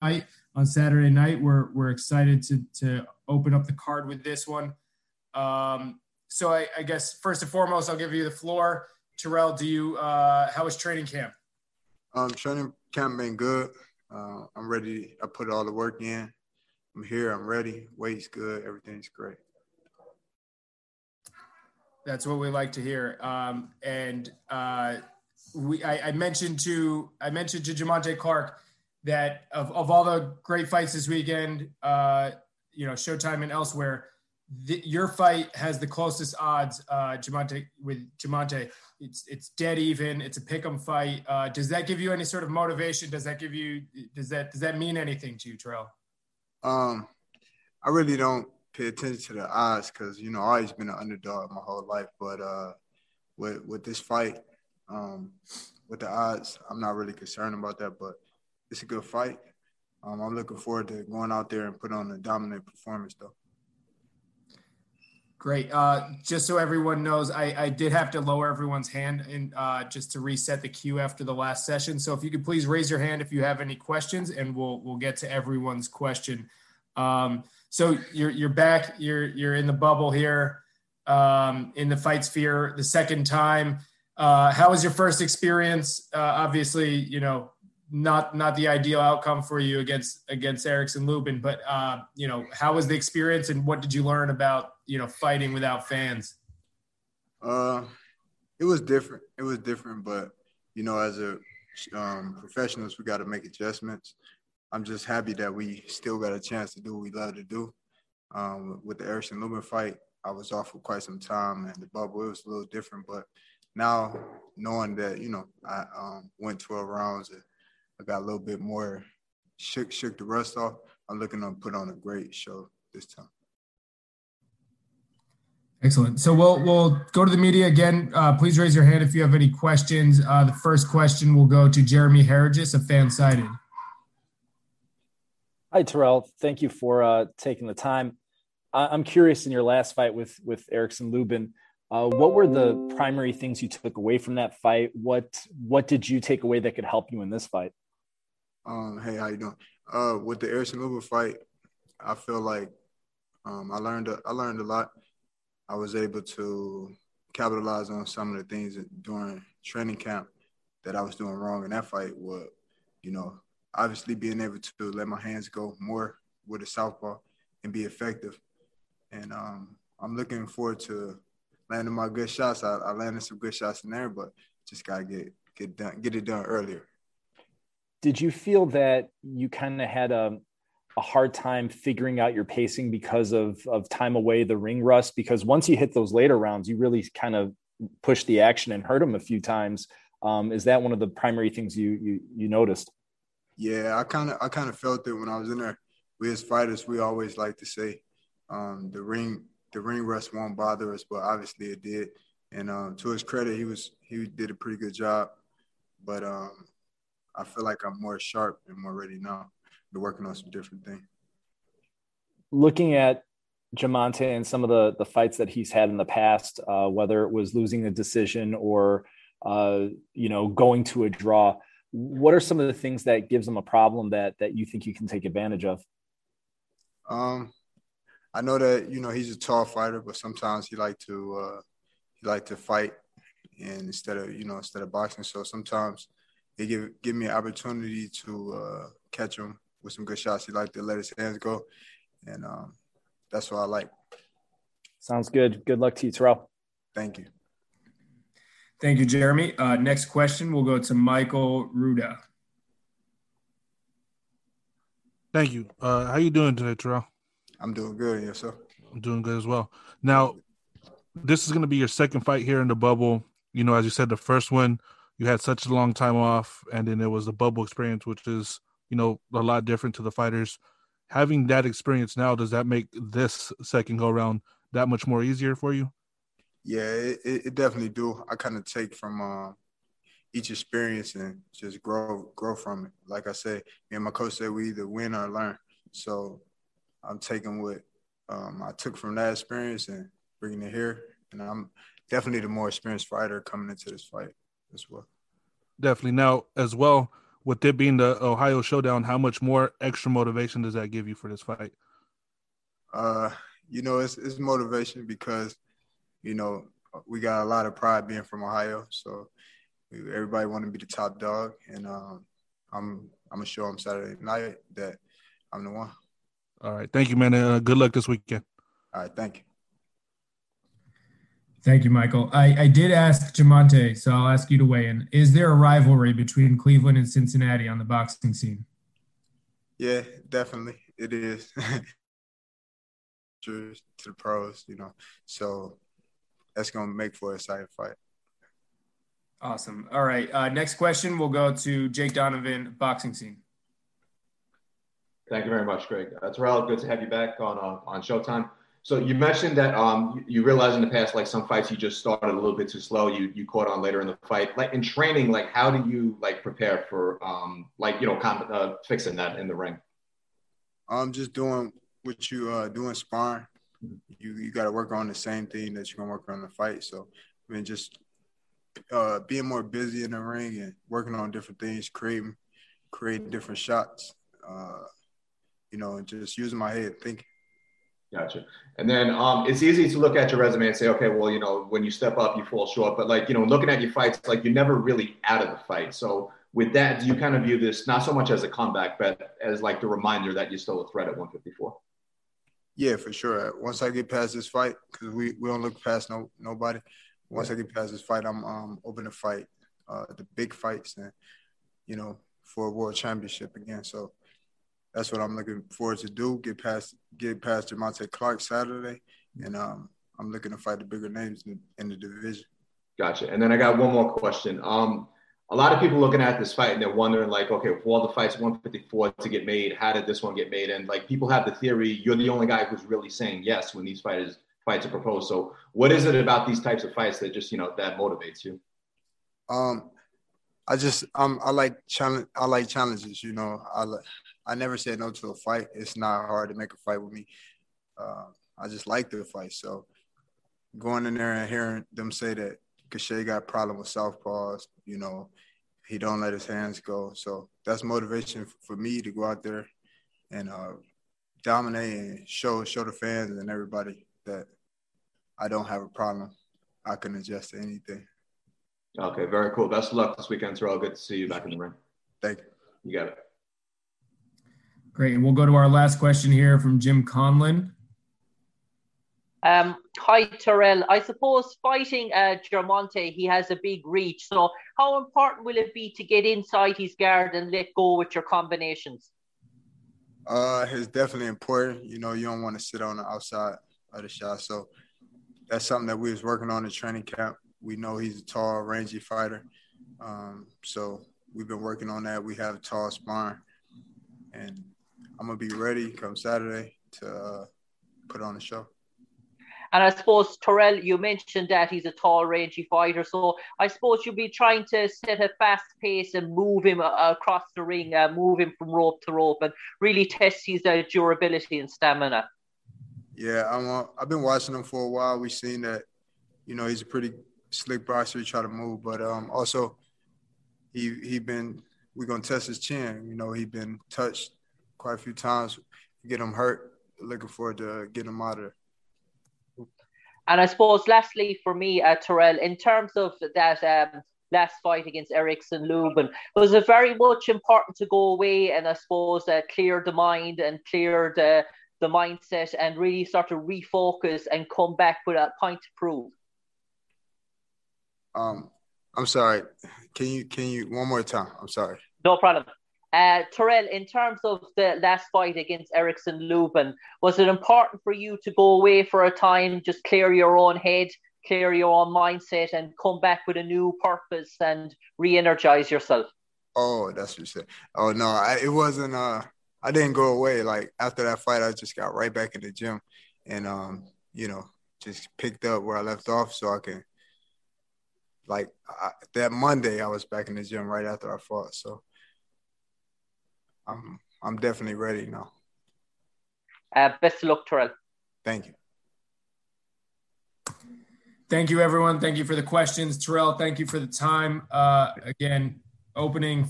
fight on Saturday night. We're we're excited to to open up the card with this one. Um, so I, I, guess first and foremost, I'll give you the floor. Terrell, do you uh, how was training camp? Um, training camp been good. Uh, I'm ready. I put all the work in. I'm here. I'm ready. Weight's good. Everything's great. That's what we like to hear. Um, and uh, we, I, I, mentioned to I mentioned to Jamontay Clark that of, of all the great fights this weekend, uh, you know, Showtime and elsewhere, the, your fight has the closest odds, uh, Jamontay with Jamontay. It's it's dead even. It's a pick'em fight. Uh, does that give you any sort of motivation? Does that give you does that does that mean anything to you, Terrell? Um, I really don't pay attention to the odds because you know I've always been an underdog my whole life. But uh, with with this fight, um, with the odds, I'm not really concerned about that. But it's a good fight. Um, I'm looking forward to going out there and put on a dominant performance, though. Great. Uh, just so everyone knows, I, I, did have to lower everyone's hand in, uh, just to reset the queue after the last session. So if you could please raise your hand if you have any questions, and we'll we'll get to everyone's question. Um, so you're you're back. You're you're in the bubble here, um, in the fight sphere the second time. Uh, how was your first experience? Uh, obviously, you know not not the ideal outcome for you against against Erickson Lubin. But uh, you know, how was the experience, and what did you learn about you know fighting without fans? Uh, it was different. It was different, but you know, as a um, professionals, we got to make adjustments. I'm just happy that we still got a chance to do what we love to do. Um, with the Erickson Lubin fight, I was off for quite some time, and the bubble it was a little different. But now, knowing that you know I um, went 12 rounds and I got a little bit more shook shook the rust off. I'm looking to put on a great show this time. Excellent. So we'll we'll go to the media again. Uh, please raise your hand if you have any questions. Uh, the first question will go to Jeremy Harrigis of Fansided. Hi, Terrell. Thank you for uh, taking the time. I'm curious in your last fight with with Erickson Lubin, uh, what were the primary things you took away from that fight? What what did you take away that could help you in this fight? Um, hey, how you doing? Uh, with the Erickson Lubin fight, I feel like um, I learned a, I learned a lot. I was able to capitalize on some of the things during training camp that I was doing wrong in that fight. What you know, obviously being able to let my hands go more with a southpaw and be effective. And um, I'm looking forward to landing my good shots. I, I landed some good shots in there, but just gotta get get done, get it done earlier did you feel that you kind of had a, a hard time figuring out your pacing because of of time away the ring rust? Because once you hit those later rounds you really kind of pushed the action and hurt him a few times. Um, is that one of the primary things you you, you noticed? Yeah i kind of i kind of felt it when i was in there. We as fighters we always like to say um, the ring the ring rust won't bother us but obviously it did. And um, to his credit he was he did a pretty good job. But um, I feel like I'm more sharp and more ready now. Been working on some different things. Looking at Jamontay and some of the the fights that he's had in the past, uh, whether it was losing a decision or uh, you know going to a draw, what are some of the things that gives him a problem that that you think you can take advantage of? Um, I know that you know he's a tall fighter, but sometimes he like to uh, he like to fight, and instead of you know instead of boxing, so sometimes he give give me an opportunity to uh, catch him with some good shots. He like to let his hands go, and um, that's what I like. Sounds good. Good luck to you, Terrell. Thank you. Thank you, Jeremy. Uh, next question will go to Michael Ruda. Thank you. Uh, how you doing today, Terrell? I'm doing good. Yes, sir. I'm doing good as well. Now, this is going to be your second fight here in the bubble. You know, as you said, the first one you had such a long time off, and then it was the bubble experience, which is you know a lot different to the fighters. Having that experience now, does that make this second go around that much more easier for you? Yeah, it, it definitely do. I kind of take from uh, each experience and just grow grow from it. Like I said, me and my coach said we either win or learn. So I'm taking what um, I took from that experience and bringing it here. And I'm definitely the more experienced fighter coming into this fight as well. Definitely. Now, as well, with it being the Ohio Showdown, how much more extra motivation does that give you for this fight? Uh, you know, it's it's motivation because, you know, we got a lot of pride being from Ohio. So everybody want to be the top dog, and um, I'm I'm gonna show them Saturday night that I'm the one. All right, thank you, man. Uh, good luck this weekend. All right, thank you. Thank you, Michael. I, I did ask Jamontay, so I'll ask you to weigh in. Is there a rivalry between Cleveland and Cincinnati on the boxing scene? Yeah, definitely. It is. True to the pros, you know. So that's gonna make for a exciting fight. Awesome. All right. Uh, next question we'll go to Jake Donovan, boxing scene. Thank you very much, Greg. Uh, Terrell, good to have you back on uh, on Showtime. So you mentioned that um, you, realized in the past, like some fights, you just started a little bit too slow. You you caught on later in the fight. Like in training, like how do you like prepare for um, like you know com- uh, fixing that in the ring? I'm just doing what you uh doing sparring. You you got to work on the same thing that you're gonna work on in the fight. So I mean, just uh, being more busy in the ring and working on different things, creating creating different shots. Uh, you know, and just using my head thinking. Gotcha. And then um, it's easy to look at your resume and say, okay, well, you know, when you step up, you fall short. But like, you know, looking at your fights, like you're never really out of the fight. So with that, do you kind of view this not so much as a comeback, but as like the reminder that you're still a threat at 154? Yeah, for sure. Once I get past this fight, because we, we don't look past no nobody. Once I get past this fight, I'm um, open to fight uh, the big fights and you know for a world championship again. So that's what I'm looking forward to do. Get past get past Jamontay Clark Saturday, and um, I'm looking to fight the bigger names in, in, the division. Gotcha. And then I got one more question. Um, a lot of people looking at this fight and they're wondering, like, okay, for all the fights 154 to get made, how did this one get made? And like, people have the theory you're the only guy who's really saying yes when these fighters fights are proposed. So, what is it about these types of fights that just you know that motivates you? Um, I just um I like challenge I like challenges. You know, I I never said no to a fight. It's not hard to make a fight with me. Uh, I just like the fight. So going in there and hearing them say that Gausha got a problem with southpaws, you know, he don't let his hands go. So that's motivation for me to go out there and uh, dominate and show show the fans and everybody that I don't have a problem. I can adjust to anything. Okay, very cool. Best of luck this weekend, Terrell. Good to see you back in the ring. Thank you. You got it. Great. And We'll go to our last question here from Jim Conlon. Um, hi, Terrell. I suppose fighting uh, Jamontay, he has a big reach. So, how important will it be to get inside his guard and let go with your combinations? Uh, it's definitely important. You know, you don't want to sit on the outside of the shot. So, that's something that we was working on in training camp. We know he's a tall, rangy fighter. Um, so, we've been working on that. We have a tall spine, and I'm gonna be ready come Saturday to uh, put on the show. And I suppose Terrell, you mentioned that he's a tall, rangy fighter. So I suppose you'll be trying to set a fast pace and move him uh, across the ring, uh, move him from rope to rope, and really test his uh, durability and stamina. Yeah, I'm. Uh, I've been watching him for a while. We've seen that, you know, he's a pretty slick boxer. He try to move, but um, also he he been. We're gonna test his chin. You know, he been touched quite a few times, get him hurt. Looking forward to getting him out of there. And I suppose, lastly, for me, uh, Terrell, in terms of that um, last fight against Erickson Lubin, was it very much important to go away and I suppose uh, clear the mind and clear the the mindset and really start to refocus and come back with a point to prove? Um, I'm sorry. Can you can you one more time? I'm sorry. No problem. Uh, Terrell, in terms of the last fight against Erickson Lubin, was it important for you to go away for a time, just clear your own head, clear your own mindset, and come back with a new purpose and re-energize yourself? Oh, that's what you said. Oh no, I, it wasn't. Uh, I didn't go away. Like after that fight, I just got right back in the gym, and um, you know, just picked up where I left off, so I can. Like I, that Monday, I was back in the gym right after I fought. So I'm I'm definitely ready now. Uh, best of luck, Terrell. Thank you. Thank you, everyone. Thank you for the questions. Terrell, thank you for the time. Uh, again, opening